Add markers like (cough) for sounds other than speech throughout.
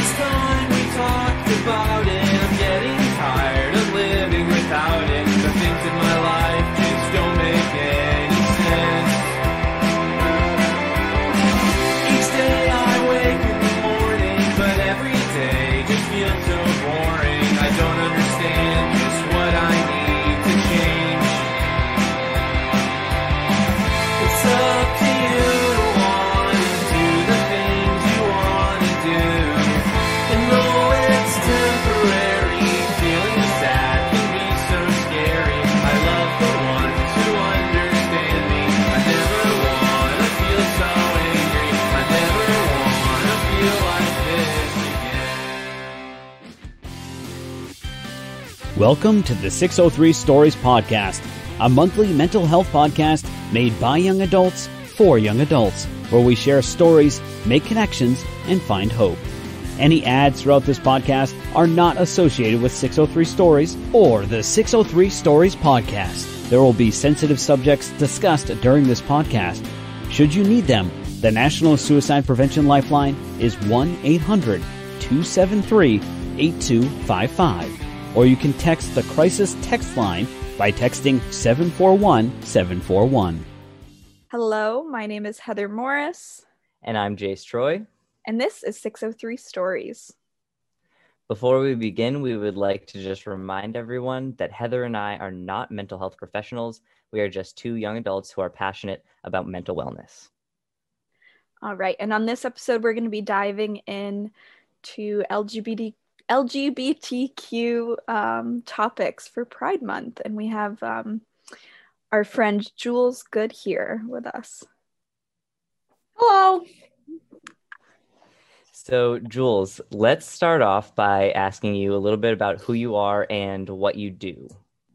It's time we talked about it. Welcome to the 603 Stories Podcast, a monthly mental health podcast made by young adults for young adults, where we share stories, make connections, and find hope. Any ads throughout this podcast are not associated with 603 Stories or the 603 Stories Podcast. There will be sensitive subjects discussed during this podcast. Should you need them, the National Suicide Prevention Lifeline is 1 800 273 8255 or you can text the crisis text line by texting 741 741. Hello, my name is Heather Morris, And I'm Jace Troie. and this is 603 Stories. Before we begin, we would like to just remind everyone that Heather and I are not mental health professionals. We are just two young adults who are passionate about mental wellness. All right, and on this episode, we're going to be diving in to LGBT LGBTQ um, topics for Pride Month, and we have um, our friend Jules Good here with us. Hello. So, Jules, let's start off by asking you a little bit about who you are and what you do,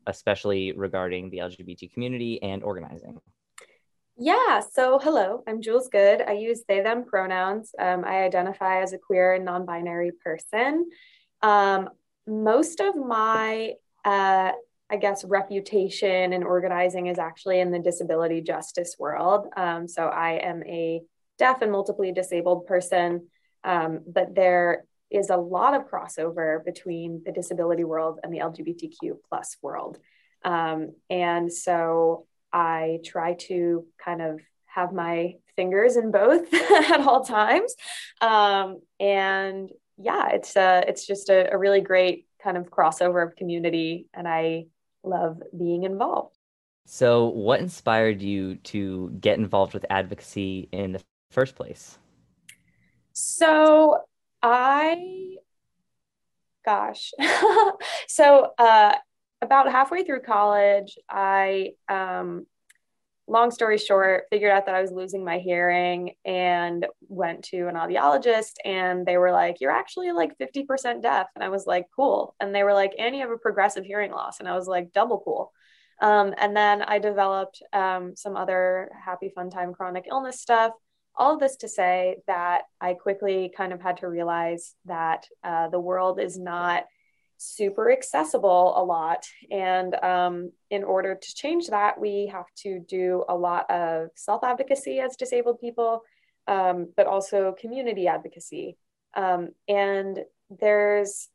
especially regarding the LGBT community and organizing. Yeah, so hello, I'm Jules Good. I use they, them pronouns. Um, I identify as a queer and non binary person. Um, most of my, uh, I guess, reputation in organizing is actually in the disability justice world. Um, so I am a deaf and multiply disabled person, um, but there is a lot of crossover between the disability world and the LGBTQ plus world. Um, and so I try to kind of have my fingers in both (laughs) at all times. Um, and yeah, it's uh, it's just a, a really great kind of crossover of community, and I love being involved. So, what inspired you to get involved with advocacy in the first place? So I, gosh, (laughs) so uh, about halfway through college, I, um, long story short, figured out that I was losing my hearing and went to an audiologist, and they were like, "You're actually like 50% deaf," and I was like, "Cool," and they were like, "And you have a progressive hearing loss," and I was like, "Double cool." Um, and then I developed um, some other happy fun time chronic illness stuff. All of this to say that I quickly kind of had to realize that uh, the world is not super accessible a lot. And um, in order to change that, we have to do a lot of self advocacy as disabled people, um, but also community advocacy. Um, and there's,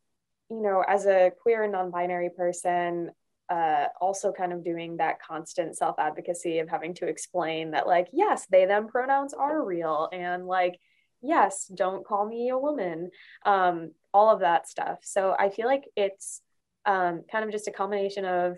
you know, as a queer and non binary person, uh, also kind of doing that constant self advocacy of having to explain that, like, yes, they, them pronouns are real. And, like, yes, don't call me a woman, um, all of that stuff. So I feel like it's um, kind of just a combination of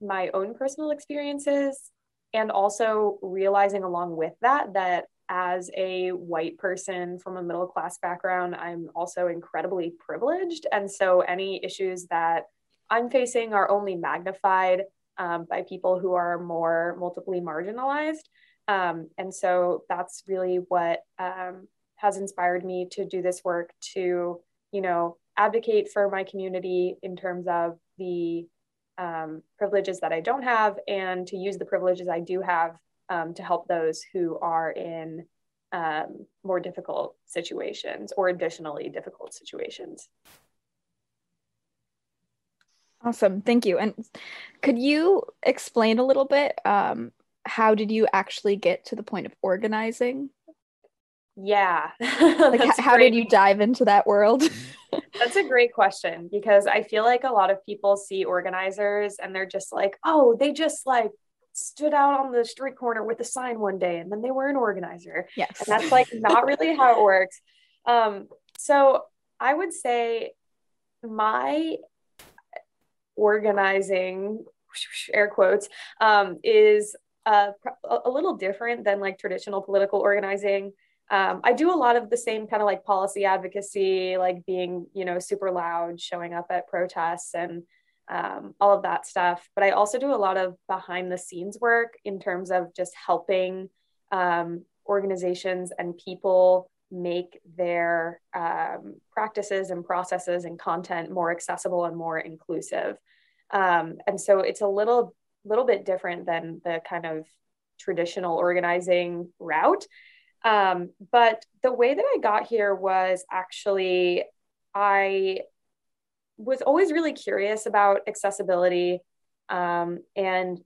my own personal experiences and also realizing along with that, that as a white person from a middle class background, I'm also incredibly privileged. And so any issues that I'm facing are only magnified um, by people who are more multiply marginalized. Um, and so that's really what um, has inspired me to do this work to, you know, advocate for my community in terms of the um, privileges that I don't have and to use the privileges I do have um, to help those who are in um, more difficult situations or additionally difficult situations. Awesome, thank you. And could you explain a little bit? Um, how did you actually get to the point of organizing? Yeah. (laughs) Like, how did you dive into that world? (laughs) That's a great question because I feel like a lot of people see organizers and they're just like, oh, they just like stood out on the street corner with a sign one day and then they were an organizer. yes. And that's like not really how it works. Um, so I would say my organizing, air quotes, um, is uh, a little different than like traditional political organizing. Um, I do a lot of the same kind of like policy advocacy, like being, you know, super loud, showing up at protests and um, all of that stuff. But I also do a lot of behind the scenes work in terms of just helping um, organizations and people make their um, practices and processes and content more accessible and more inclusive. Um, and so it's a little little bit different than the kind of traditional organizing route. Um, but the way that I got here was actually I was always really curious about accessibility um, and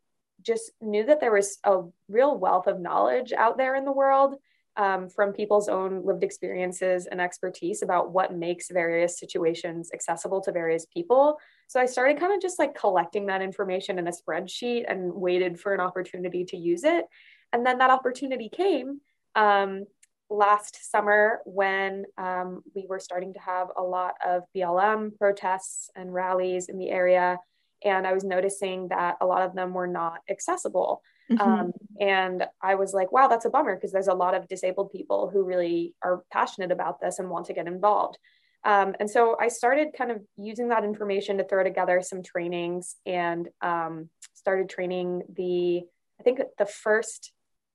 just knew that there was a real wealth of knowledge out there in the world um, from people's own lived experiences and expertise about what makes various situations accessible to various people. So I started kind of just like collecting that information in a spreadsheet and waited for an opportunity to use it. And then that opportunity came um, last summer when um, we were starting to have a lot of BLM protests and rallies in the area. And I was noticing that a lot of them were not accessible. Mhm. Um, and I was like, wow, that's a bummer because there's a lot of disabled people who really are passionate about this and want to get involved. Um, and so I started kind of using that information to throw together some trainings and um, started training the, I think the first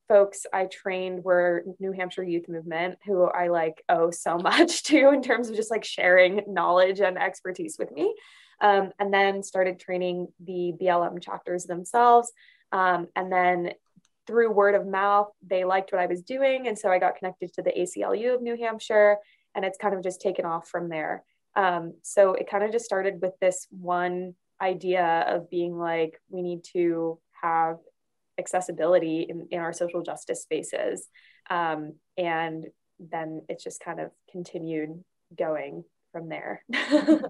folks I trained were New Hampshire Youth Movement, who I like owe so (laughs) much to in terms of just like sharing knowledge and expertise with me. Um, and then started training the BLM chapters themselves. Um, and then through word of mouth, they liked what I was doing. And so I got connected to the ACLU of New Hampshire, and it's kind of just taken off from there. Um, so it kind of just started with this one idea of being like, we need to have accessibility in, in our social justice spaces. Um, and then it's just kind of continued going from there. (laughs)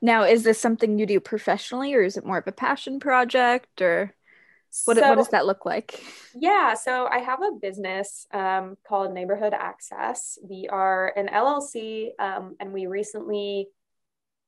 Now, is this something you do professionally or is it more of a passion project or what, So- what does that look like? Yeah, so I have a business um, called Neighborhood Access. We are an LLC, um, and we recently,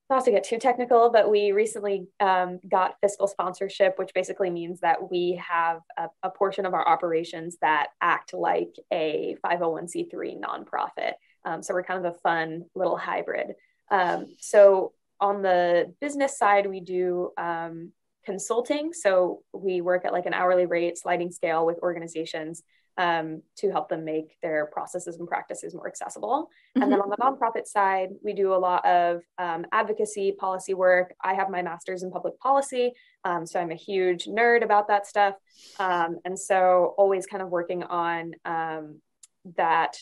not to get too technical, but we recently um, got fiscal sponsorship, which basically means that we have a, a portion of our operations that act like a 501c3 nonprofit. Um, so we're kind of a fun little hybrid. Um, so on the business side, we do um, consulting. So we work at like an hourly rate sliding scale with organizations um, to help them make their processes and practices more accessible. And then on the nonprofit side, we do a lot of um, advocacy, policy work. I have my master's in public policy. Um, so I'm a huge nerd about that stuff. Um, and so always kind of working on um, that,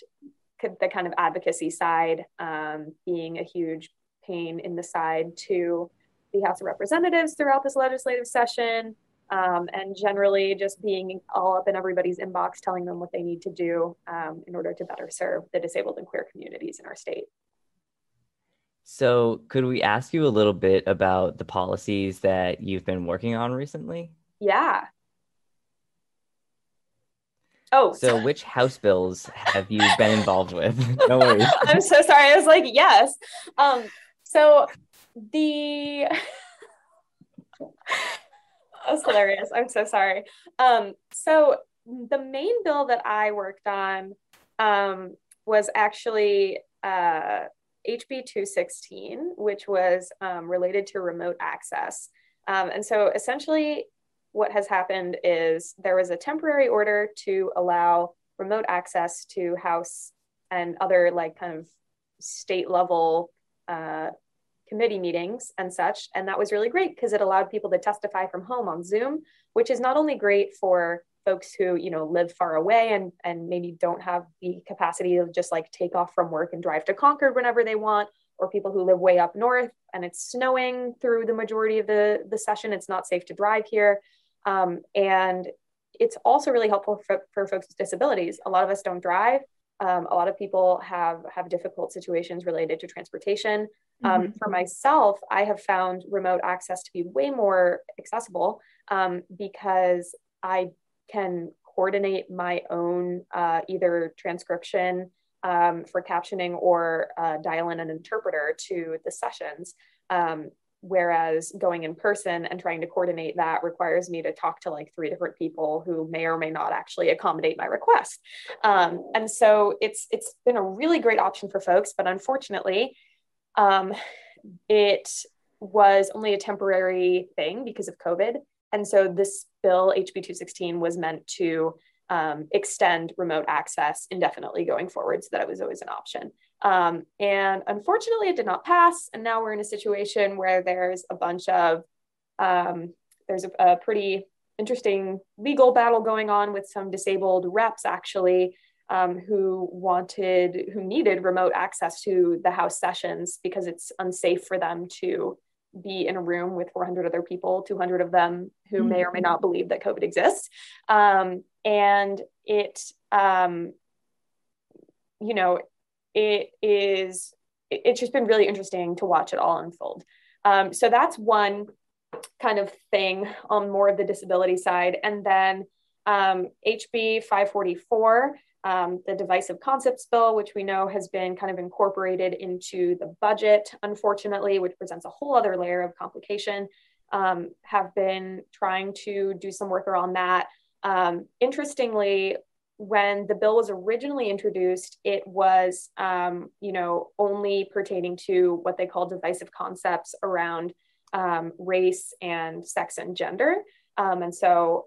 the kind of advocacy side, um, being a huge pain in the side to the House of Representatives throughout this legislative session, um, and generally just being all up in everybody's inbox, telling them what they need to do um, in order to better serve the disabled and queer communities in our state. So, could we ask you a little bit about the policies that you've been working on recently? Yeah. Oh, So, which House bills have you been involved with? (laughs) no worries. (laughs) I'm so sorry. I was like, yes. Um, so the (laughs) that's hilarious. I'm so sorry. Um, so the main bill that I worked on um, was actually uh, HB 216, which was um, related to remote access. Um, and so essentially, what has happened is there was a temporary order to allow remote access to House and other like kind of state level uh, committee meetings and such. And that was really great because it allowed people to testify from home on Zoom, which is not only great for folks who you know live far away and and maybe don't have the capacity to just like take off from work and drive to Concord whenever they want, or people who live way up north and it's snowing through the majority of the the session. It's not safe to drive here, um, and it's also really helpful for, for folks with disabilities. A lot of us don't drive. Um, a lot of people have have difficult situations related to transportation. Um, Mhm. For myself, I have found remote access to be way more accessible um, because I can coordinate my own uh, either transcription um, for captioning or uh, dial in an interpreter to the sessions. Whereas going in person and trying to coordinate that requires me to talk to like three different people who may or may not actually accommodate my request. Um, and so it's it's been a really great option for folks, but unfortunately, um, it was only a temporary thing because of COVID. And so this bill, HB 216, was meant to um, extend remote access indefinitely going forward so that it was always an option. Um, and unfortunately, it did not pass. And now we're in a situation where there's a bunch of, um, there's a, a pretty interesting legal battle going on with some disabled reps actually um, who wanted, who needed remote access to the House sessions because it's unsafe for them to be in a room with 400 other people, 200 of them who may or may not believe that COVID exists. Um, and it, um, you know, it is, it's just been really interesting to watch it all unfold. Um, so that's one kind of thing on more of the disability side. And then um, HB 544, um, the divisive concepts bill, which we know has been kind of incorporated into the budget, unfortunately, which presents a whole other layer of complication, um, have been trying to do some work around that. Um, interestingly, when the bill was originally introduced, it was, um, you know, only pertaining to what they call divisive concepts around um, race and sex and gender. Um, and so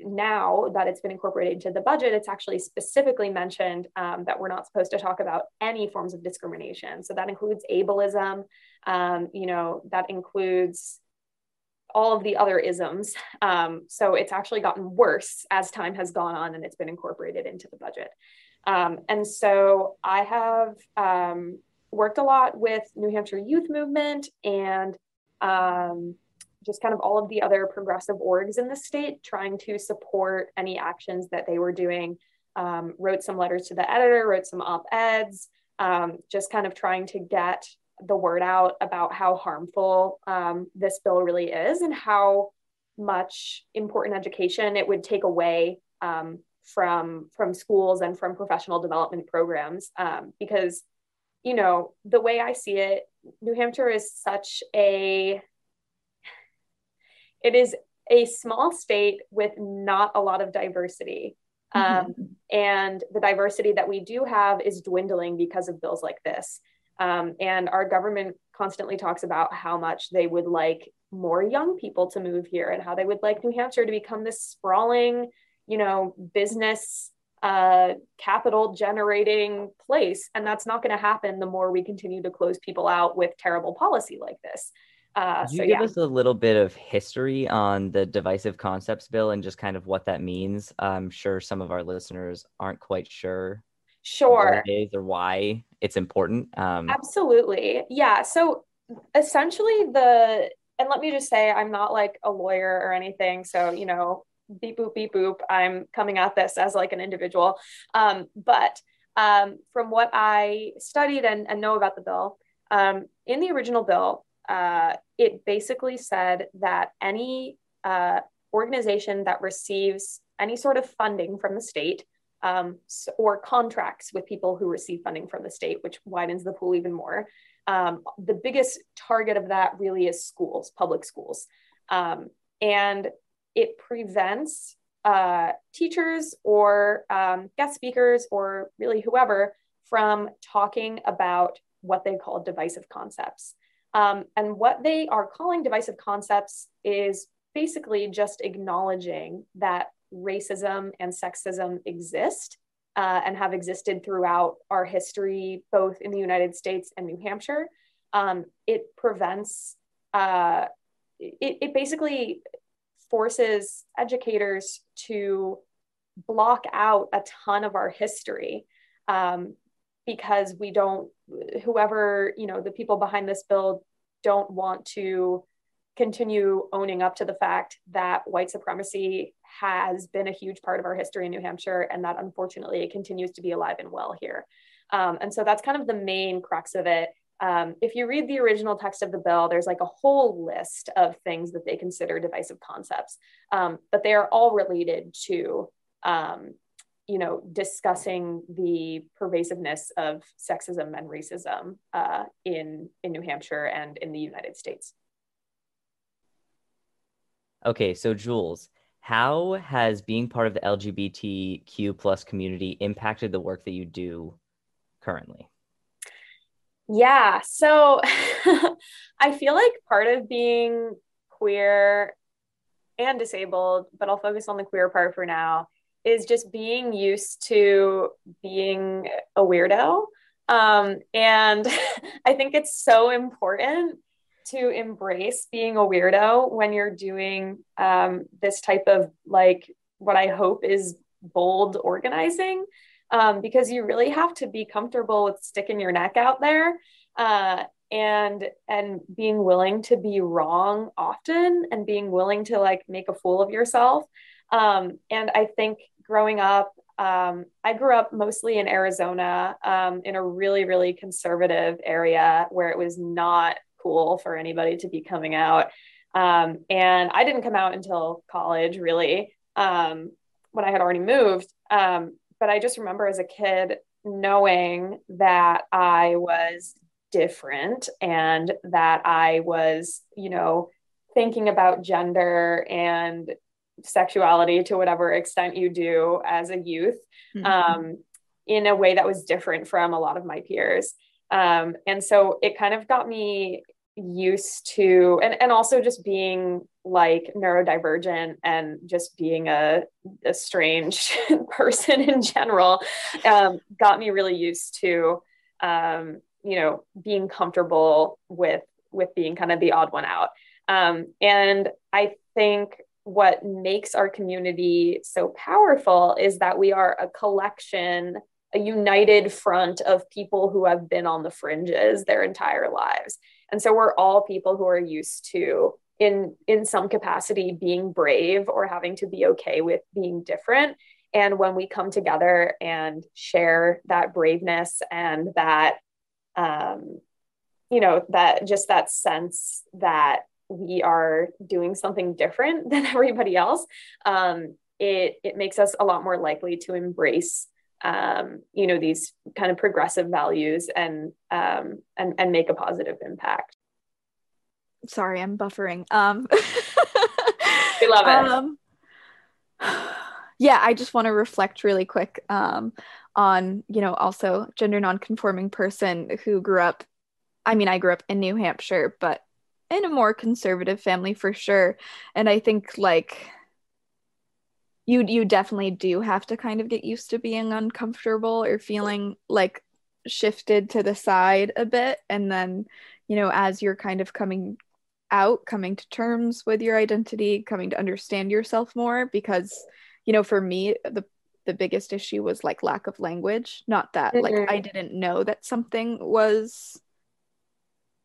now that it's been incorporated into the budget, it's actually specifically mentioned um, that we're not supposed to talk about any forms of discrimination. So that includes ableism, um, you know, that includes all of the other isms. Um, so it's actually gotten worse as time has gone on and it's been incorporated into the budget. Um, and so I have um, worked a lot with New Hampshire Youth Movement and um, just kind of all of the other progressive orgs in the state trying to support any actions that they were doing. Um, wrote some letters to the editor, wrote some op eds, um, just kind of trying to get the word out about how harmful um, this bill really is and how much important education it would take away um, from from schools and from professional development programs. Um, because you know the way i see it new hampshire is such a it is a small state with not a lot of diversity. Um, and the diversity that we do have is dwindling because of bills like this um, and our government constantly talks about how much they would like more young people to move here and how they would like New Hampshire to become this sprawling, you know, business uh, capital generating place. And that's not going to happen the more we continue to close people out with terrible policy like this. Uh, Could you so, give yeah. us a little bit of history on the divisive concepts bill and just kind of what that means? I'm sure some of our listeners aren't quite sure Sure. what it is or why it's important. Um, Absolutely. Yeah. So essentially, the, and let me just say, I'm not like a lawyer or anything. So, you know, beep boop, beep boop. I'm coming at this as like an individual. Um, but um, from what I studied and, and know about the bill, um, in the original bill, uh, it basically said that any uh, organization that receives any sort of funding from the state um, or contracts with people who receive funding from the state, which widens the pool even more. Um, the biggest target of that really is schools, public schools. Um, and it prevents uh, teachers or um, guest speakers or really whoever from talking about what they call divisive concepts. Um, and what they are calling divisive concepts is basically just acknowledging that racism and sexism exist uh, and have existed throughout our history, both in the United States and New Hampshire. Um, it prevents, uh, it, it basically forces educators to block out a ton of our history um, because we don't, whoever, you know, the people behind this bill don't want to continue owning up to the fact that white supremacy has been a huge part of our history in New Hampshire, and that unfortunately it continues to be alive and well here. Um, and so that's kind of the main crux of it. Um, if you read the original text of the bill, there's like a whole list of things that they consider divisive concepts, um, but they are all related to, um, you know, discussing the pervasiveness of sexism and racism uh, in in New Hampshire and in the United States. Okay, so Jules, how has being part of the LGBTQ plus community impacted the work that you do currently? Yeah, so (laughs) I feel like part of being queer and disabled, but I'll focus on the queer part for now, is just being used to being a weirdo. Um, and (laughs) I think it's so important to embrace being a weirdo when you're doing um, this type of like what I hope is bold organizing um, because you really have to be comfortable with sticking your neck out there uh, and and being willing to be wrong often and being willing to like make a fool of yourself. Um, and I think growing up um, I grew up mostly in Arizona um, in a really, really conservative area where it was not cool for anybody to be coming out. Um, and I didn't come out until college, really, um, when I had already moved. Um, but I just remember as a kid knowing that I was different and that I was, you know, thinking about gender and sexuality to whatever extent you do as a youth mm-hmm. um, in a way that was different from a lot of my peers. Um, and so it kind of got me used to, and, and also just being like neurodivergent and just being a, a strange (laughs) person in general um, got me really used to, um, you know, being comfortable with, with being kind of the odd one out. Um, and I think what makes our community so powerful is that we are a collection a united front of people who have been on the fringes their entire lives. And so we're all people who are used to in in some capacity being brave or having to be okay with being different. And when we come together and share that braveness and that um you know that just that sense that we are doing something different (laughs) than everybody else um it it makes us a lot more likely to embrace um, you know these kind of progressive values and um, and and make a positive impact. Sorry, I'm buffering. Um, (laughs) we love it. Um, yeah, I just want to reflect really quick um, on you know also gender nonconforming person who grew up. I mean, I grew up in New Hampshire, but in a more conservative family for sure, and I think like you you definitely do have to kind of get used to being uncomfortable or feeling like shifted to the side a bit and then you know as you're kind of coming out coming to terms with your identity coming to understand yourself more because you know for me the the biggest issue was like lack of language not that mm-hmm. like i didn't know that something was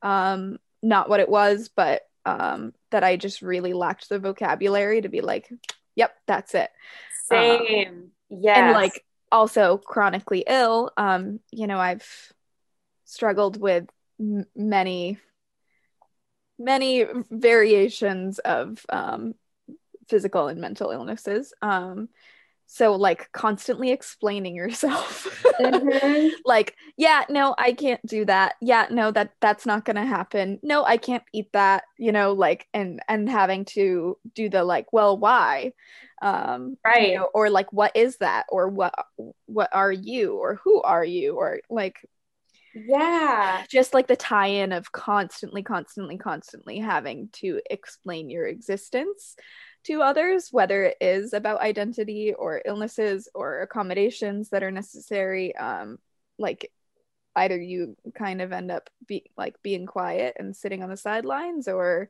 um not what it was but um that i just really lacked the vocabulary to be like Yep, that's it. Same. Um, yeah. And like also chronically ill. Um, you know, I've struggled with m- many, many variations of um, physical and mental illnesses. Um, so like constantly explaining yourself. Mm-hmm. (laughs) like yeah no i can't do that. Yeah no that that's not gonna happen. No i can't eat that you know like and and having to do the like well why? Um right. you know, or like what is that? Or what what are you? Or who are you? Or like yeah. just like the tie-in of constantly constantly constantly having to explain your existence to others, whether it is about identity or illnesses or accommodations that are necessary. Um, like either you kind of end up be like being quiet and sitting on the sidelines or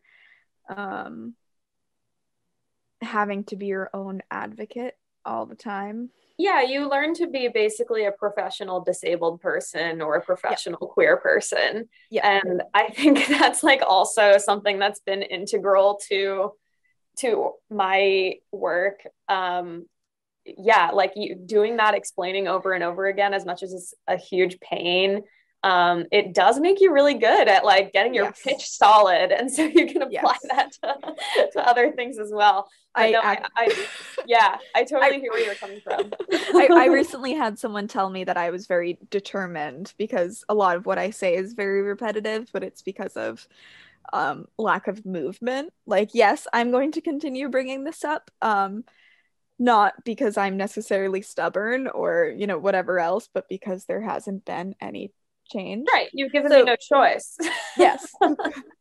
um, having to be your own advocate all the time. Yeah, you learn to be basically a professional disabled person or a professional yeah. queer person. Yeah. And I think (laughs) that's like also something that's been integral to to my work um yeah like you doing that explaining over and over again as much as it's a huge pain um, it does make you really good at like getting your Yes. pitch solid and so you can apply Yes. that to, to other things as well I, no, I, I yeah i totally I- hear where you're coming from I, I (laughs) recently had someone tell me that I was very determined because a lot of what I say is very repetitive, but it's because of um, lack of movement. Like, yes, I'm going to continue bringing this up, um, not because I'm necessarily stubborn or you know whatever else, but because there hasn't been any change. right you've given So- me no choice (laughs) Yes,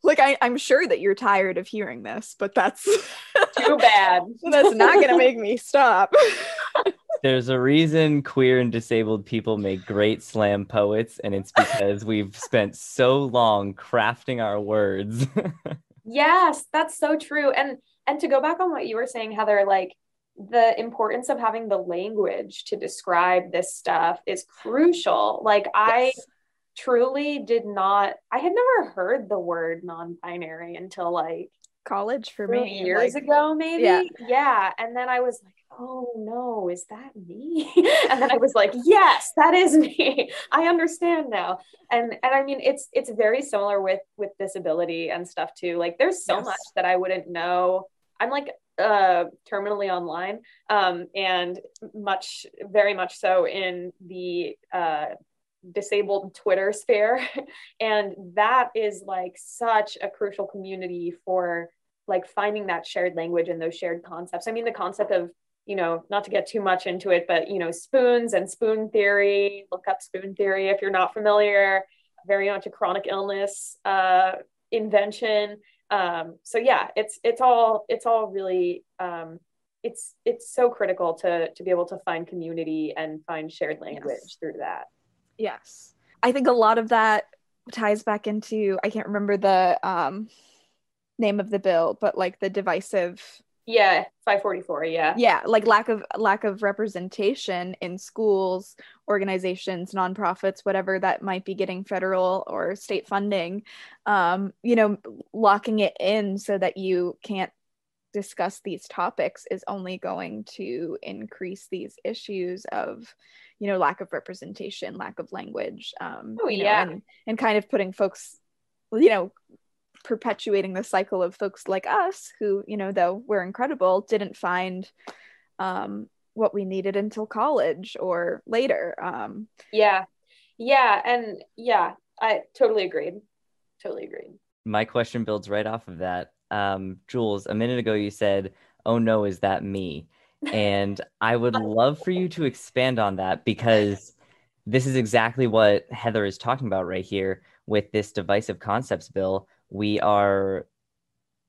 like I, I'm sure that you're tired of hearing this, but that's too bad (laughs) that's not gonna make me stop. (laughs) There's a reason queer and disabled people make great slam poets, and it's because (laughs) we've spent so long crafting our words. (laughs) Yes, that's so true. And and to go back on what you were saying, Heather, like the importance of having the language to describe this stuff is crucial. Like I Yes. truly did not I had never heard the word non-binary until like College for three me, years like, ago, maybe. yeah. Yeah. And then I was like, oh no, is that me? (laughs) and then I was like, yes, that is me. (laughs) I understand now. And and I mean it's it's very similar with with disability and stuff too. Like there's so Yes. much that I wouldn't know. I'm like uh terminally online um and much very much so in the uh disabled Twitter sphere. (laughs) and that is like such a crucial community for like finding that shared language and those shared concepts. I mean, the concept of, you know, not to get too much into it, but, you know, spoons and spoon theory, look up spoon theory if you're not familiar, very much a chronic illness uh, invention. Um, so yeah, it's, it's all, it's all really, um, it's, it's so critical to, to be able to find community and find shared language Yes. through that. Yes. I think a lot of that ties back into I can't remember the um name of the bill, but like the divisive Yeah. 544. Yeah. yeah, like lack of lack of representation in schools, organizations, nonprofits, whatever that might be getting federal or state funding. Um, you know, locking it in so that you can't discuss these topics is only going to increase these issues of you know lack of representation lack of language um Oh, you know, yeah. and, and kind of putting folks you know perpetuating the cycle of folks like us who you know though we're incredible didn't find um what we needed until college or later um Yeah. Yeah. And yeah, I totally agreed. Totally agreed. My question builds right off of that. Um, Jules, a minute ago you said, "Oh no, is that me?" (laughs) And I would love for you to expand on that because this is exactly what Heather is talking about right here with this divisive concepts bill. We are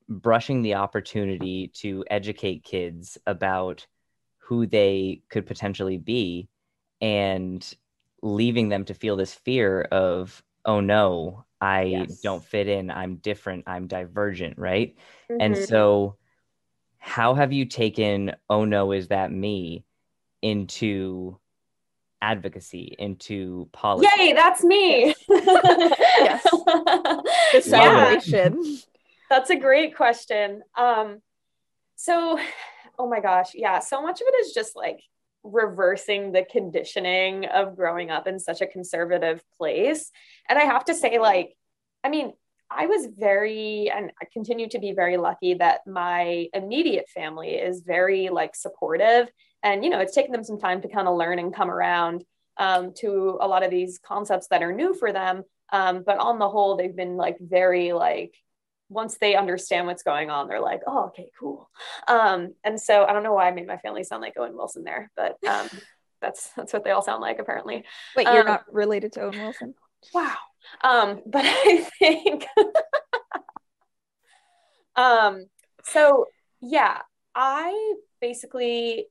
brushing the opportunity to educate kids about who they could potentially be and leaving them to feel this fear of, oh no, I Yes. don't fit in, I'm different, I'm divergent, right? And Mhm. so, how have you taken, oh no, is that me, into advocacy, into politics? Yay, that's me. Yes. (laughs) the celebration that's a great question. Um, so, oh my gosh, yeah, so much of it is just like reversing the conditioning of growing up in such a conservative place. And I have to say, like, I mean, I was very, and I continue to be very lucky that my immediate family is very like supportive. And, you know, it's taken them some time to kind of learn and come around um, to a lot of these concepts that are new for them. Um, but on the whole, they've been like very like, once they understand what's going on, they're like, oh, okay, cool. Um, and so I don't know why I made my family sound like Owen Wilson there, but um, (laughs) that's that's what they all sound like apparently. wait you're Um, not related to owen wilson Wow. Um, but (laughs) I think (laughs) um so yeah, I basically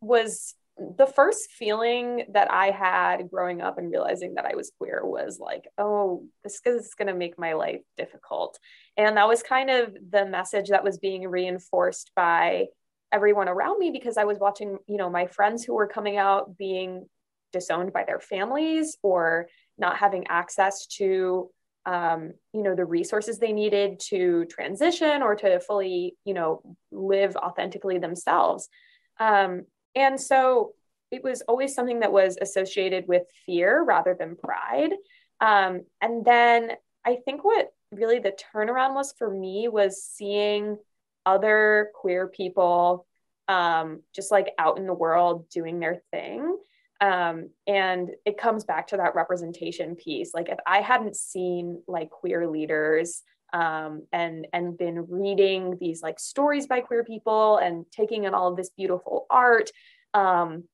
was the first feeling that I had growing up and realizing that I was queer was like, oh, this is going to make my life difficult. And that was kind of the message that was being reinforced by everyone around me because I was watching, you know, my friends who were coming out being disowned by their families or not having access to um, you know the resources they needed to transition or to fully you know live authentically themselves. Um, and so it was always something that was associated with fear rather than pride. Um, and then i think what really the turnaround was for me was seeing other queer people um, just like out in the world doing their thing. Um, and it comes back to that representation piece. Like if i hadn't seen like queer leaders um, and and been reading these like stories by queer people and taking in all of this beautiful art um,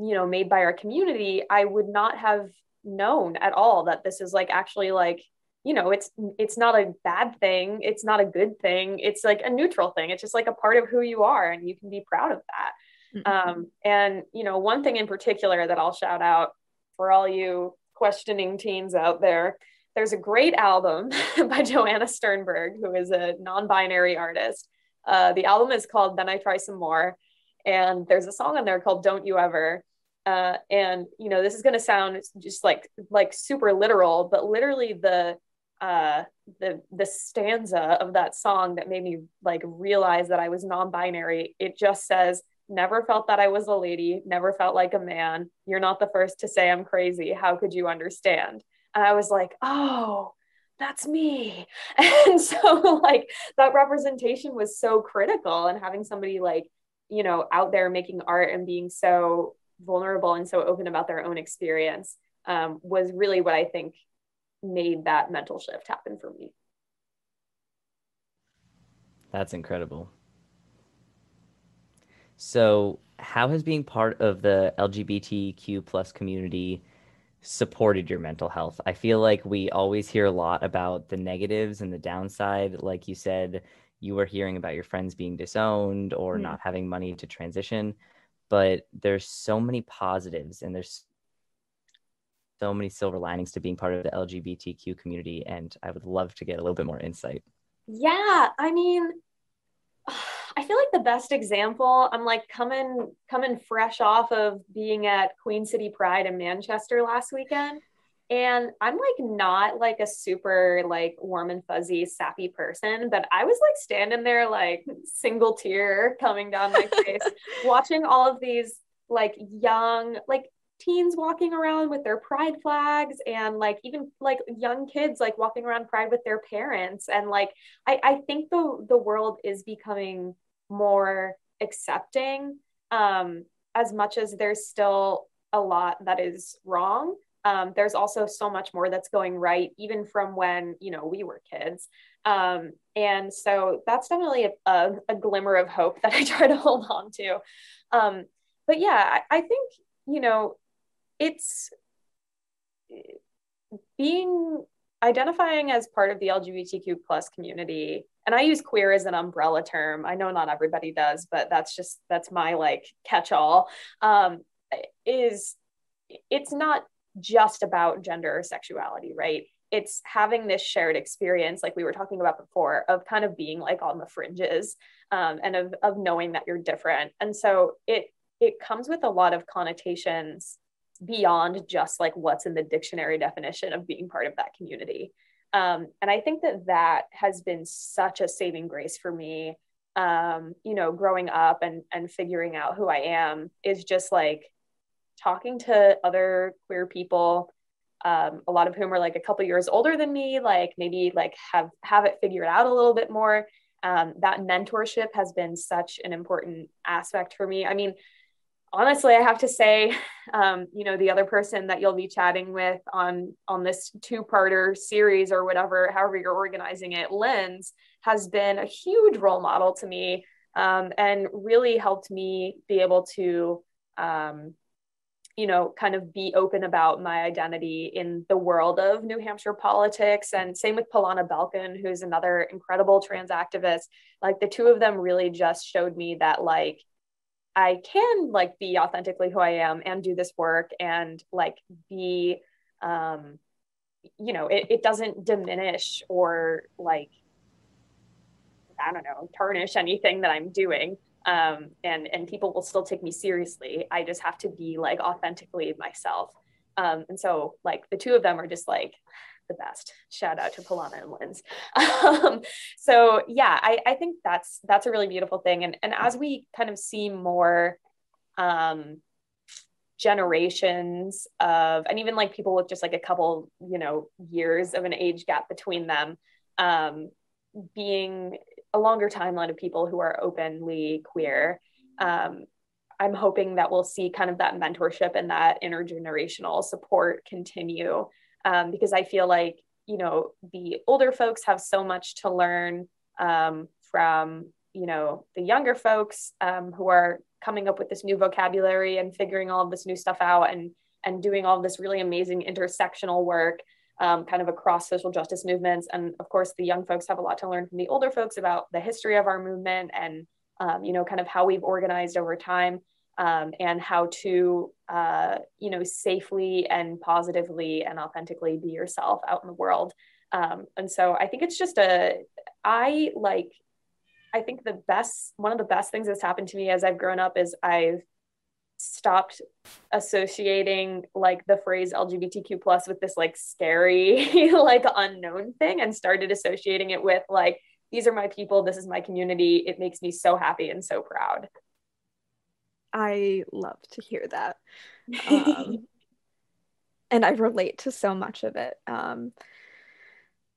you know made by our community i would not have known at all that this is like actually like you know it's it's not a bad thing it's not a good thing it's like a neutral thing it's just like a part of who you are and you can be proud of that Mm-hmm. Um, and you know, one thing in particular that I'll shout out for all you questioning teens out there, there's a great album (laughs) by Joanna Sternberg, who is a non-binary artist. Uh, the album is called "Then I Try Some More," and there's a song on there called "Don't You Ever." Uh, and you know, this is going to sound just like like super literal, but literally the uh, the the stanza of that song that made me like realize that I was non-binary. It just says never felt that I was a lady, never felt like a man. You're not the first to say I'm crazy. How could you understand? And I was like, oh, that's me. (laughs) And so, like, that representation was so critical. And having somebody like, you know, out there making art and being so vulnerable and so open about their own experience um, was really what I think made that mental shift happen for me. That's incredible. So, how has being part of the LGBTQ plus community supported your mental health? I feel like we always hear a lot about the negatives and the downside. Like you said, you were hearing about your friends being disowned or mm. not having money to transition, but there's so many positives and there's so many silver linings to being part of the LGBTQ community. And I would love to get a little bit more insight. Yeah, I mean, (sighs) I feel like the best example, I'm like coming coming fresh off of being at Queen City Pride in Manchester last weekend. And I'm like not like a super like warm and fuzzy sappy person, but I was like standing there like single tear coming down my face, (laughs) watching all of these like young, like teens walking around with their pride flags and like even like young kids like walking around pride with their parents. And like i i think the the world is becoming more accepting um as much as there's still a lot that is wrong. Um, there's also so much more that's going right even from when you know we were kids. Um, and so that's definitely a, a, a, glimmer of hope that i (laughs) try to hold on to. Um, but yeah I, I think you know it's being identifying as part of the lgbtq plus community and i use queer as an umbrella term. I know not everybody does but that's just that's my like catch all um, is it's not just about gender or sexuality right? It's having this shared experience like we were talking about before of kind of being like on the fringes um, and of, of knowing that you're different. And so it it comes with a lot of connotations beyond just like what's in the dictionary definition of being part of that community. Um, and I think that that has been such a saving grace for me. Um, you know, growing up and and figuring out who I am is just like talking to other queer people, um, a lot of whom are like a couple years older than me, like maybe like have have it figured out a little bit more. Um, that mentorship has been such an important aspect for me. I mean, honestly, I have to say, um, you know, the other person that you'll be chatting with on on this two-parter series or whatever, however you're organizing it, Linds, has been a huge role model to me um, and really helped me be able to, um, you know, kind of be open about my identity in the world of New Hampshire politics. And same with Palana Belken, who's another incredible trans activist. Like the two of them really just showed me that, like, I can like be authentically who I am and do this work and like be um you know it, it doesn't diminish or like I don't know tarnish anything that I'm doing um and and people will still take me seriously. I just have to be like authentically myself. Um and so like the two of them are just like the best. Shout out to Palana and Linds. (laughs) Um, so yeah, I, I think that's that's a really beautiful thing. And and as we kind of see more um, generations of, and even like people with just like a couple, you know, years of an age gap between them, um, being a longer timeline of people who are openly queer. Um, I'm hoping that we'll see kind of that mentorship and that intergenerational support continue um, because I feel like, you know, the older folks have so much to learn um, from, you know, the younger folks um, who are coming up with this new vocabulary and figuring all of this new stuff out and, and doing all this really amazing intersectional work um, kind of across social justice movements. And of course, the young folks have a lot to learn from the older folks about the history of our movement and um, you know, kind of how we've organized over time um, and how to, uh, you know, safely and positively and authentically be yourself out in the world. Um, and so I think it's just a, I like, I think the best, one of the best things that's happened to me as I've grown up is I've stopped associating like the phrase LGBTQ plus with this like scary, (laughs) like unknown thing and started associating it with like, these are my people, this is my community. It makes me so happy and so proud. I love to hear that. Um, (laughs) and I relate to so much of it. Um,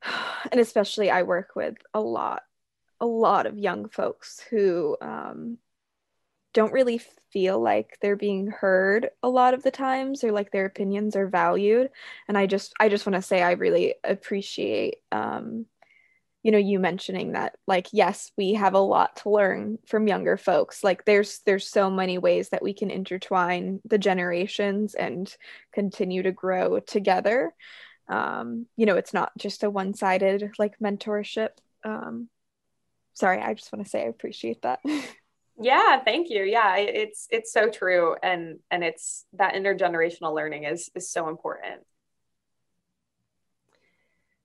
(sighs) and especially, I work with a lot, a lot of young folks who um, don't really feel like they're being heard a lot of the times or like their opinions are valued. And I just, I just want to say, I really appreciate um, you know you mentioning that like yes we have a lot to learn from younger folks. Like there's there's so many ways that we can intertwine the generations and continue to grow together. Um you know it's not just a one-sided like mentorship. Um sorry i just want to say i appreciate that. (laughs) Yeah thank you. Yeah it's it's so true and and it's that intergenerational learning is is so important.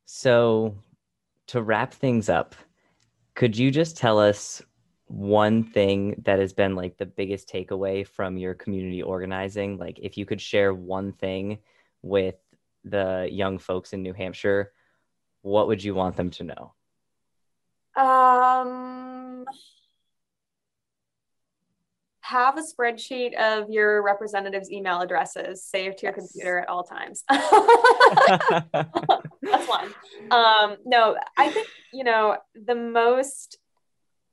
So to wrap things up, could you just tell us one thing that has been like the biggest takeaway from your community organizing? Like, if you could share one thing with the young folks in New Hampshire, what would you want them to know? Um, have a spreadsheet of your representatives' email addresses saved to your yes. computer at all times. (laughs) That's one. (laughs) Um, no, I think, you know, the most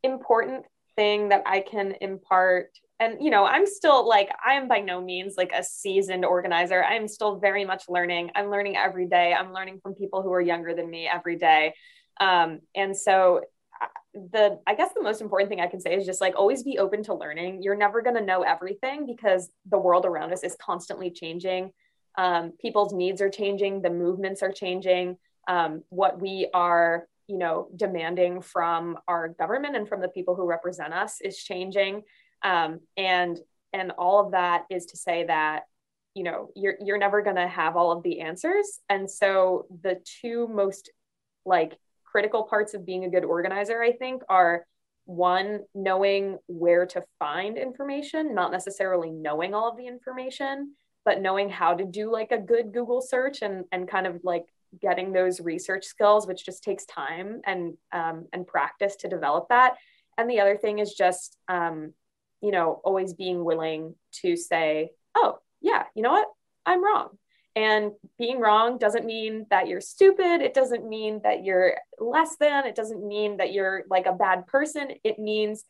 important thing that I can impart, and, you know, I'm still like, I am by no means like a seasoned organizer. I'm still very much learning. I'm learning every day. I'm learning from people who are younger than me every day. Um, and so the i guess the most important thing i can say is just like always be open to learning. You're never going to know everything because the world around us is constantly changing. Um, people's needs are changing. The movements are changing. Um, what we are you know demanding from our government and from the people who represent us is changing. Um, and and all of that is to say that you know you're you're never going to have all of the answers. And so the two most like critical parts of being a good organizer, I think, are one, knowing where to find information, not necessarily knowing all of the information, but knowing how to do like a good Google search and, and kind of like getting those research skills, which just takes time and, um, and practice to develop that. And the other thing is just, um, you know, always being willing to say, oh, yeah, you know what? I'm wrong. And being wrong doesn't mean that you're stupid. It doesn't mean that you're less than. It doesn't mean that you're like a bad person. It means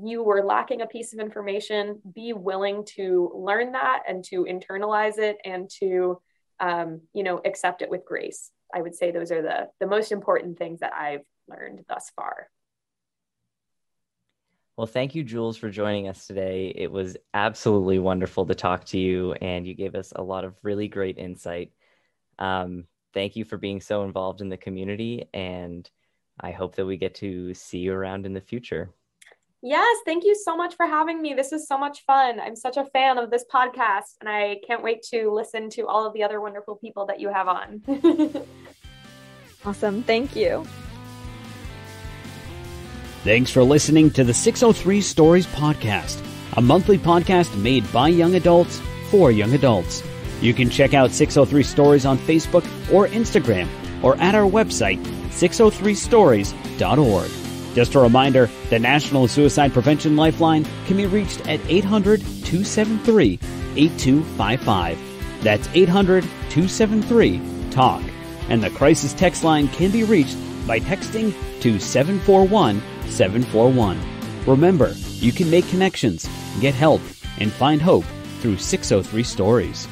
you were lacking a piece of information. Be willing to learn that and to internalize it and to, um, you know, accept it with grace. I would say those are the the most important things that I've learned thus far. Well, thank you, Jules, for joining us today. It was absolutely wonderful to talk to you, and you gave us a lot of really great insight. Um, thank you for being so involved in the community, and I hope that we get to see you around in the future. Yes, thank you so much for having me. This is so much fun. I'm such a fan of this podcast, and I can't wait to listen to all of the other wonderful people that you have on. (laughs) awesome. Thank you. Thanks for listening to the 603 Stories Podcast, a monthly podcast made by young adults for young adults. You can check out 603 Stories on Facebook or Instagram or at our website, 603stories.org. Just a reminder the National Suicide Prevention Lifeline can be reached at 800 273 8255. That's 800 273 TALK. And the crisis text line can be reached by texting to 741 741. Remember, you can make connections, get help, and find hope through 603 Stories.